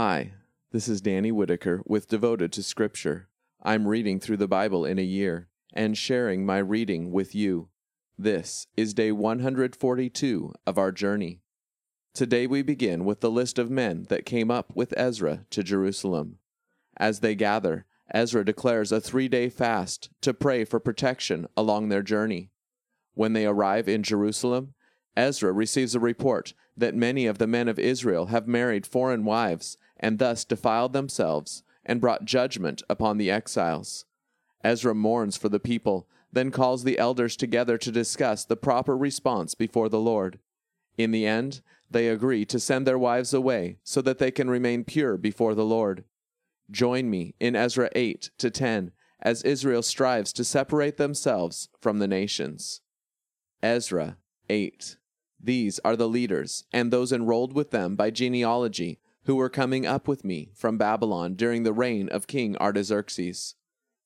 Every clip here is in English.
Hi, this is Danny Whitaker with Devoted to Scripture. I'm reading through the Bible in a year and sharing my reading with you. This is day 142 of our journey. Today we begin with the list of men that came up with Ezra to Jerusalem. As they gather, Ezra declares a three day fast to pray for protection along their journey. When they arrive in Jerusalem, Ezra receives a report that many of the men of Israel have married foreign wives and thus defiled themselves and brought judgment upon the exiles. Ezra mourns for the people, then calls the elders together to discuss the proper response before the Lord. In the end, they agree to send their wives away so that they can remain pure before the Lord. Join me in Ezra 8 to 10 as Israel strives to separate themselves from the nations. Ezra 8. These are the leaders and those enrolled with them by genealogy who were coming up with me from Babylon during the reign of King Artaxerxes.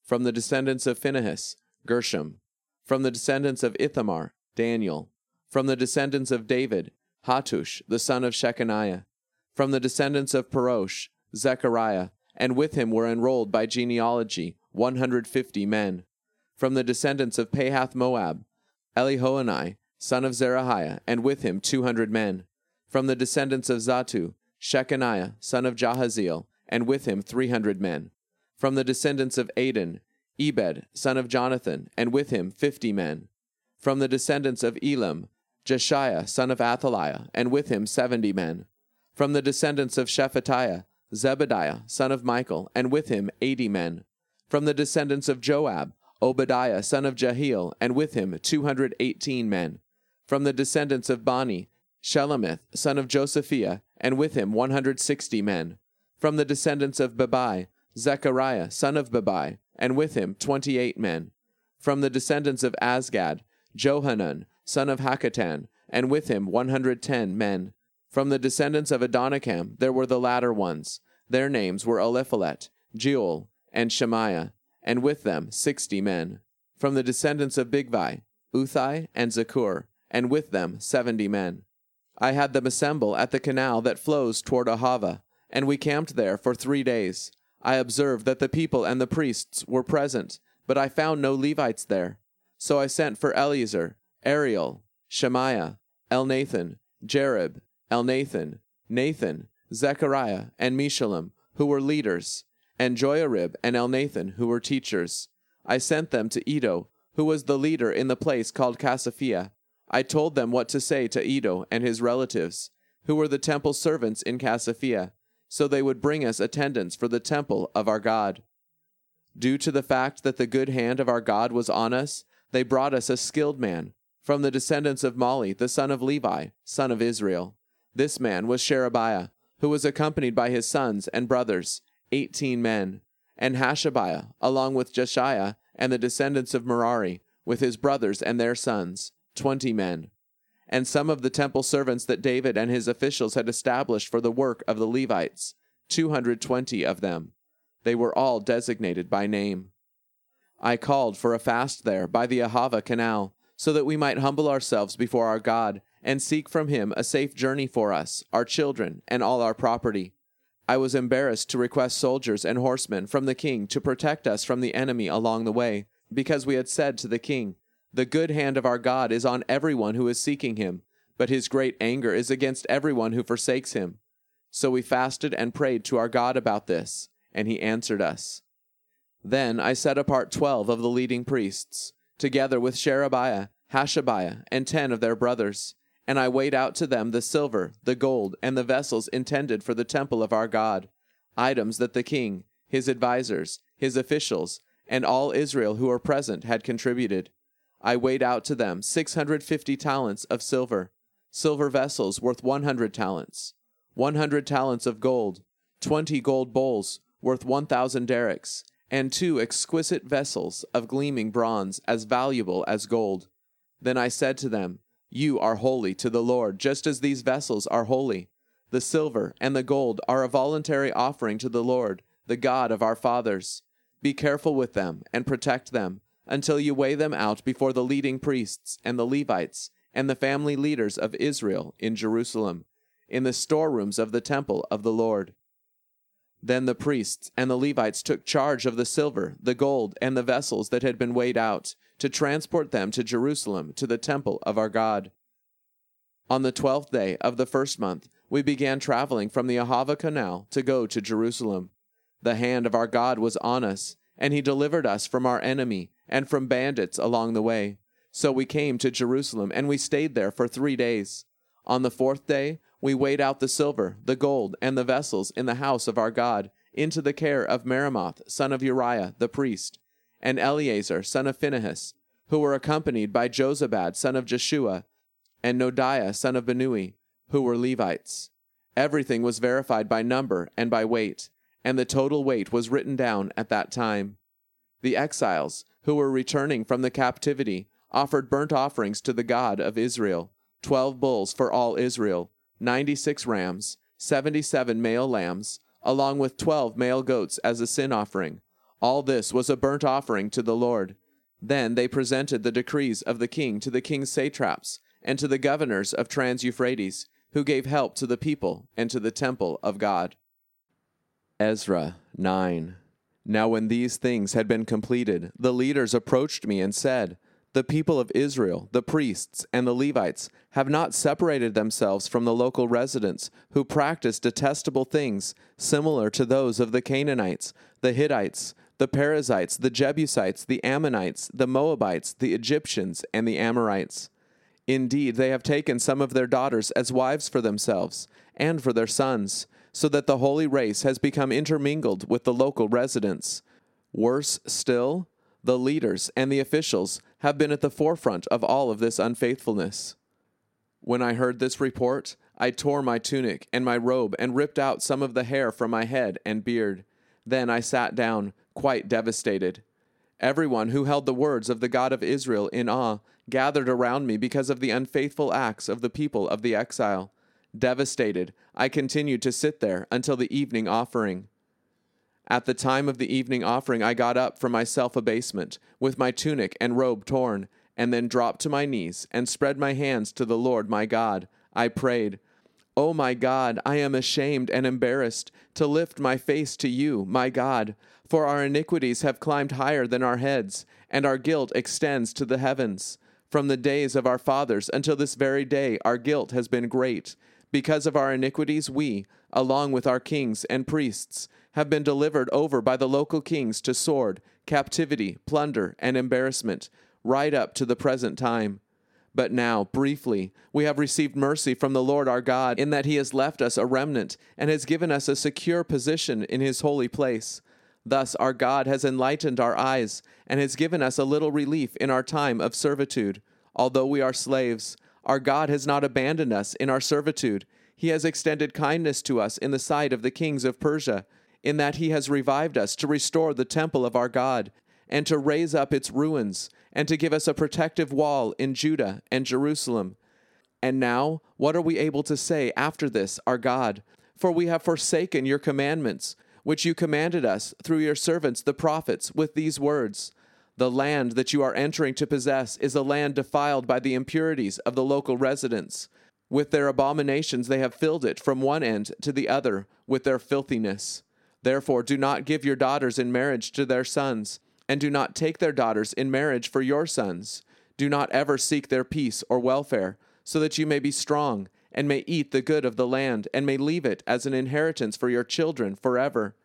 From the descendants of Phinehas, Gershom. From the descendants of Ithamar, Daniel. From the descendants of David, Hattush, the son of Shechaniah. From the descendants of Parosh, Zechariah, and with him were enrolled by genealogy 150 men. From the descendants of Pahath Moab, Elihoenai, son of Zerahiah, and with him 200 men. From the descendants of Zattu, Shechaniah, son of Jahaziel, and with him 300 men. From the descendants of Adin, Ebed, son of Jonathan, and with him 50 men. From the descendants of Elam, Jeshaiah, son of Athaliah, and with him 70 men. From the descendants of Shephatiah, Zebediah, son of Michael, and with him eighty men. From the descendants of Joab, Obadiah, son of Jehiel, and with him two hundred eighteen men. From the descendants of Bani, Shelomith, son of Josephiah, and with him one hundred sixty men. From the descendants of Bebai, Zechariah, son of Bebai, and with him twenty eight men. From the descendants of Azgad, Johanan, son of Hakkatan, and with him one hundred ten men. From the descendants of Adonikam there were the latter ones. Their names were Eliphalet, Jeuel, and Shemaiah, and with them sixty men. From the descendants of Bigvai, Uthai, and Zakur, and with them seventy men. I had them assemble at the canal that flows toward Ahava, and we camped there for three days. I observed that the people and the priests were present, but I found no Levites there. So I sent for Eleazar, Ariel, Shemaiah, Elnathan, Jarib, Elnathan, Nathan, Zechariah, and Meshullam, who were leaders, and Joiarib and Elnathan, who were teachers. I sent them to Iddo, who was the leader in the place called Casiphia. I told them what to say to Iddo and his relatives, who were the temple servants in Casiphia, so they would bring us attendants for the temple of our God. Due to the fact that the good hand of our God was on us, they brought us a skilled man, from the descendants of Mahli, the son of Levi, son of Israel. This man was Sherebiah, who was accompanied by his sons and brothers, eighteen men, and Hashabiah, along with Jeshaiah and the descendants of Merari, with his brothers and their sons, twenty men. And some of the temple servants that David and his officials had established for the work of the Levites, two hundred twenty of them. They were all designated by name. I called for a fast there by the Ahava canal, so that we might humble ourselves before our God and seek from him a safe journey for us, our children, and all our property. I was embarrassed to request soldiers and horsemen from the king to protect us from the enemy along the way, because we had said to the king, The good hand of our God is on everyone who is seeking him, but his great anger is against everyone who forsakes him. So we fasted and prayed to our God about this, and he answered us. Then I set apart twelve of the leading priests, together with Sherebiah, Hashabiah, and ten of their brothers and I weighed out to them the silver, the gold, and the vessels intended for the temple of our God, items that the king, his advisers, his officials, and all Israel who were present had contributed. I weighed out to them six hundred fifty talents of silver, silver vessels worth one hundred talents, one hundred talents of gold, twenty gold bowls worth one thousand darics, and two exquisite vessels of gleaming bronze as valuable as gold. Then I said to them, you are holy to the Lord, just as these vessels are holy. The silver and the gold are a voluntary offering to the Lord, the God of our fathers. Be careful with them and protect them until you weigh them out before the leading priests and the Levites and the family leaders of Israel in Jerusalem, in the storerooms of the temple of the Lord. Then the priests and the Levites took charge of the silver, the gold, and the vessels that had been weighed out, to transport them to Jerusalem, to the temple of our God. On the twelfth day of the first month, we began traveling from the Ahava Canal to go to Jerusalem. The hand of our God was on us, and he delivered us from our enemy and from bandits along the way. So we came to Jerusalem, and we stayed there for three days. On the fourth day, we weighed out the silver, the gold, and the vessels in the house of our God into the care of Meremoth, son of Uriah, the priest, and Eleazar, son of Phinehas, who were accompanied by Jozabad, son of Jeshua, and Noadiah, son of Binnui, who were Levites. Everything was verified by number and by weight, and the total weight was written down at that time. The exiles, who were returning from the captivity, offered burnt offerings to the God of Israel, twelve bulls for all Israel 96 rams, 77 male lambs, along with 12 male goats as a sin offering. All this was a burnt offering to the Lord. Then they presented the decrees of the king to the king's satraps and to the governors of Trans Euphrates, who gave help to the people and to the temple of God. Ezra 9. Now, when these things had been completed, the leaders approached me and said, the people of Israel, the priests, and the Levites have not separated themselves from the local residents who practice detestable things similar to those of the Canaanites, the Hittites, the Perizzites, the Jebusites, the Ammonites, the Moabites, the Egyptians, and the Amorites. Indeed, they have taken some of their daughters as wives for themselves and for their sons, so that the holy race has become intermingled with the local residents. Worse still, the leaders and the officials have been at the forefront of all of this unfaithfulness. When I heard this report, I tore my tunic and my robe and ripped out some of the hair from my head and beard. Then I sat down, quite devastated. Everyone who held the words of the God of Israel in awe gathered around me because of the unfaithful acts of the people of the exile. Devastated, I continued to sit there until the evening offering. At the time of the evening offering, I got up from my self abasement, with my tunic and robe torn, and then dropped to my knees and spread my hands to the Lord my God. I prayed, O oh my God, I am ashamed and embarrassed to lift my face to you, my God, for our iniquities have climbed higher than our heads, and our guilt extends to the heavens. From the days of our fathers until this very day, our guilt has been great. Because of our iniquities, we, along with our kings and priests, have been delivered over by the local kings to sword, captivity, plunder, and embarrassment, right up to the present time. But now, briefly, we have received mercy from the Lord our God in that He has left us a remnant and has given us a secure position in His holy place. Thus, our God has enlightened our eyes and has given us a little relief in our time of servitude. Although we are slaves, our God has not abandoned us in our servitude. He has extended kindness to us in the sight of the kings of Persia in that he has revived us to restore the temple of our God, and to raise up its ruins, and to give us a protective wall in Judah and Jerusalem. And now, what are we able to say after this, our God? For we have forsaken your commandments, which you commanded us through your servants the prophets, with these words The land that you are entering to possess is a land defiled by the impurities of the local residents. With their abominations they have filled it from one end to the other with their filthiness. Therefore, do not give your daughters in marriage to their sons, and do not take their daughters in marriage for your sons. Do not ever seek their peace or welfare, so that you may be strong, and may eat the good of the land, and may leave it as an inheritance for your children forever.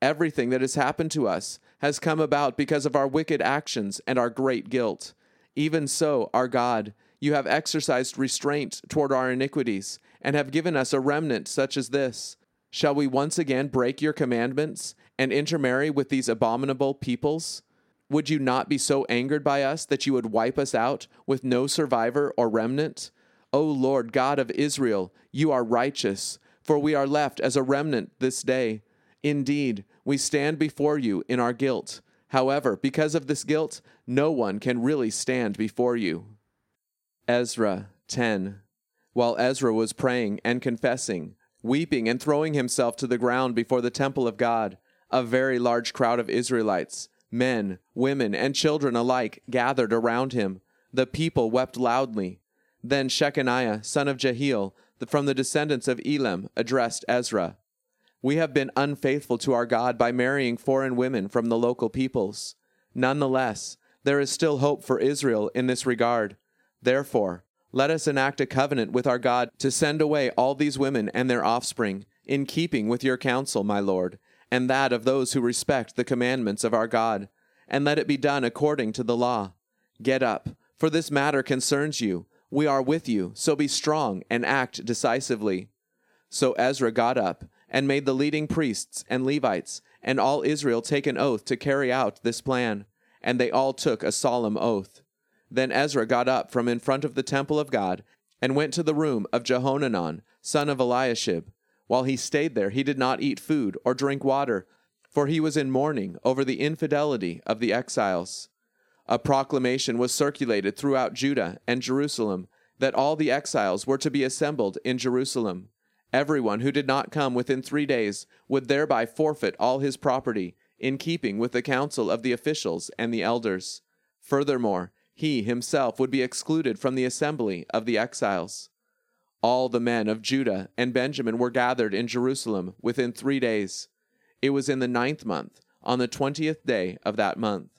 Everything that has happened to us has come about because of our wicked actions and our great guilt. Even so, our God, you have exercised restraint toward our iniquities, and have given us a remnant such as this Shall we once again break your commandments and intermarry with these abominable peoples? Would you not be so angered by us that you would wipe us out with no survivor or remnant? O Lord God of Israel, you are righteous, for we are left as a remnant this day. Indeed, we stand before you in our guilt. However, because of this guilt, no one can really stand before you. Ezra 10. While Ezra was praying and confessing, weeping and throwing himself to the ground before the temple of God. A very large crowd of Israelites, men, women, and children alike, gathered around him. The people wept loudly. Then Shechaniah, son of Jehiel, from the descendants of Elam, addressed Ezra. We have been unfaithful to our God by marrying foreign women from the local peoples. Nonetheless, there is still hope for Israel in this regard. Therefore, let us enact a covenant with our God to send away all these women and their offspring, in keeping with your counsel, my Lord, and that of those who respect the commandments of our God, and let it be done according to the law. Get up, for this matter concerns you. We are with you, so be strong and act decisively. So Ezra got up and made the leading priests and Levites and all Israel take an oath to carry out this plan, and they all took a solemn oath. Then Ezra got up from in front of the temple of God and went to the room of Jehohanan, son of Eliashib. While he stayed there, he did not eat food or drink water, for he was in mourning over the infidelity of the exiles. A proclamation was circulated throughout Judah and Jerusalem that all the exiles were to be assembled in Jerusalem. Everyone who did not come within three days would thereby forfeit all his property, in keeping with the counsel of the officials and the elders. Furthermore, he himself would be excluded from the assembly of the exiles. All the men of Judah and Benjamin were gathered in Jerusalem within three days. It was in the ninth month, on the twentieth day of that month.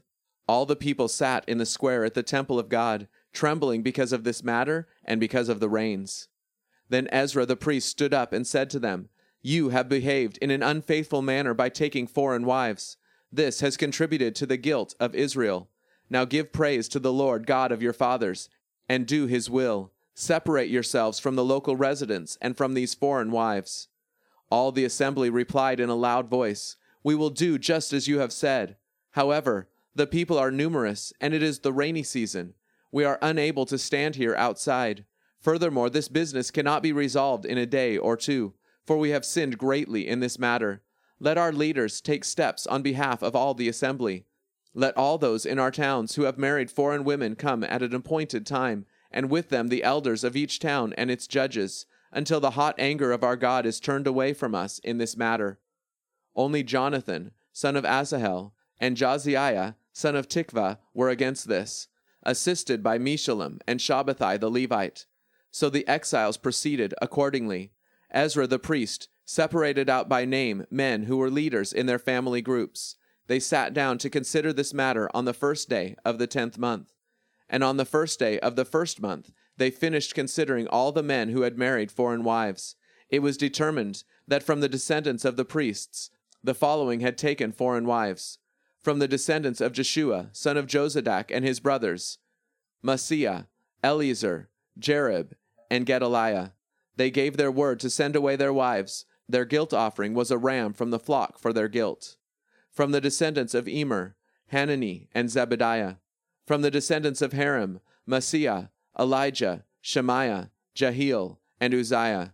All the people sat in the square at the temple of God, trembling because of this matter and because of the rains. Then Ezra the priest stood up and said to them, You have behaved in an unfaithful manner by taking foreign wives. This has contributed to the guilt of Israel. Now give praise to the Lord God of your fathers, and do his will. Separate yourselves from the local residents and from these foreign wives. All the assembly replied in a loud voice, We will do just as you have said. However, the people are numerous, and it is the rainy season. We are unable to stand here outside. Furthermore, this business cannot be resolved in a day or two, for we have sinned greatly in this matter. Let our leaders take steps on behalf of all the assembly. Let all those in our towns who have married foreign women come at an appointed time, and with them the elders of each town and its judges, until the hot anger of our God is turned away from us in this matter. Only Jonathan, son of Asahel, and Jahzeiah, son of Tikvah, were against this, assisted by Meshullam and Shabbethai the Levite. So the exiles proceeded accordingly. Ezra the priest separated out by name men who were leaders in their family groups. They sat down to consider this matter on the first day of the tenth month. And on the first day of the first month, they finished considering all the men who had married foreign wives. It was determined that from the descendants of the priests, the following had taken foreign wives. From the descendants of Jeshua, son of Jozadak, and his brothers, Maaseiah, Eliezer, Jarib, and Gedaliah. They gave their word to send away their wives. Their guilt offering was a ram from the flock for their guilt. From the descendants of Immer, Hanani and Zebediah. From the descendants of Harim, Maaseiah, Elijah, Shemaiah, Jehiel, and Uzziah.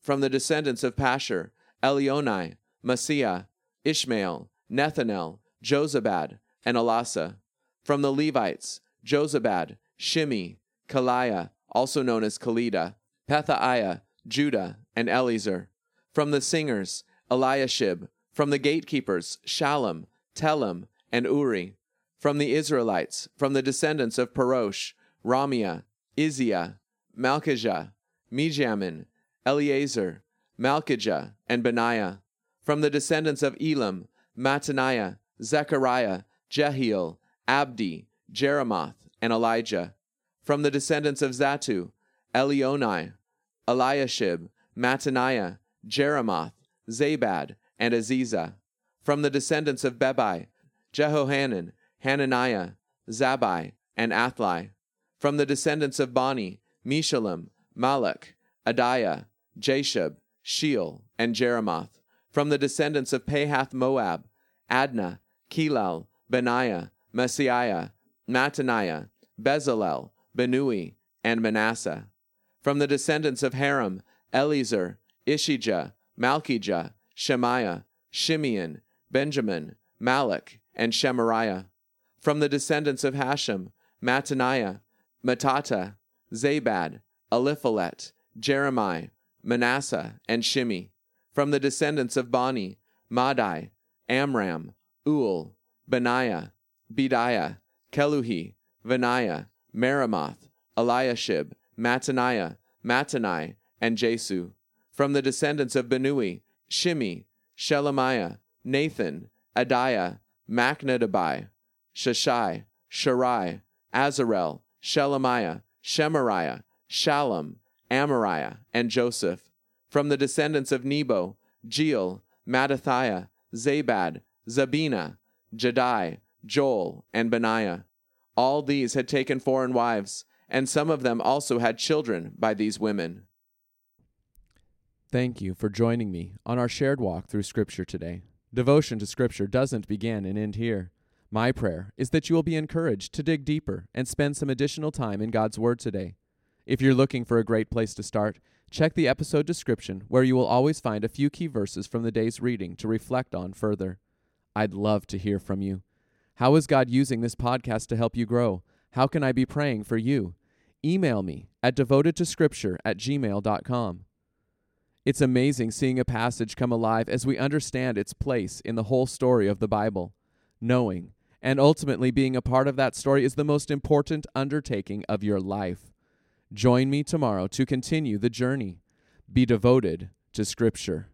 From the descendants of Pashur, Elioenai, Maaseiah, Ishmael, Nethanel, Jozabad, and Elasa. From the Levites, Jozabad, Shimei, Kelaiah, also known as Kalida, Pethaiah, Judah, and Eliezer. From the singers, Eliashib. From the gatekeepers, Shallum, Telem, and Uri. From the Israelites, from the descendants of Parosh, Ramiah, Izziah, Malchijah, Mijamin, Eleazar, Malchijah, and Benaiah. From the descendants of Elam, Mattaniah, Zechariah, Jehiel, Abdi, Jeremoth, and Elijah. From the descendants of Zattu, Elioenai, Eliashib, Mattaniah, Jeremoth, Zabad, and Aziza. From the descendants of Bebai, Jehohanan, Hananiah, Zabai, and Athli. From the descendants of Bani, Meshullam, Malach, Adiah, Jashub, Sheal, and Jeremoth. From the descendants of Pahath Moab, Adnah, Kelal, Benaiah, Maaseiah, Mattaniah, Bezalel, Binnui, and Manasseh. From the descendants of Harim, Eliezer, Ishijah, Malchijah, Shemaiah, Shimeon, Benjamin, Malach, and Shemariah. From the descendants of Hashum, Mattaniah, Mattatah, Zabad, Eliphelet, Jeremiah, Manasseh, and Shimei. From the descendants of Bani, Madai, Amram, Ul, Benaiah, Bediah, Keluhi, Venaiah, Meremoth, Eliashib, Mattaniah, Mattanai, and Jesu. From the descendants of Binnui, Shimei, Shelemiah, Nathan, Adaiah, Machnadabai, Shashai, Sharai, Azarel, Shelemiah, Shemariah, Shallum, Amariah, and Joseph. From the descendants of Nebo, Jeiel, Mattathiah, Zabad, Zabina, Jadai, Joel, and Benaiah. All these had taken foreign wives, and some of them also had children by these women. Thank you for joining me on our shared walk through Scripture today. Devotion to Scripture doesn't begin and end here. My prayer is that you will be encouraged to dig deeper and spend some additional time in God's Word today. If you're looking for a great place to start, check the episode description where you will always find a few key verses from the day's reading to reflect on further. I'd love to hear from you. How is God using this podcast to help you grow? How can I be praying for you? Email me at devotedtoscripture at gmail.com. It's amazing seeing a passage come alive as we understand its place in the whole story of the Bible. Knowing and ultimately being a part of that story is the most important undertaking of your life. Join me tomorrow to continue the journey. Be devoted to Scripture.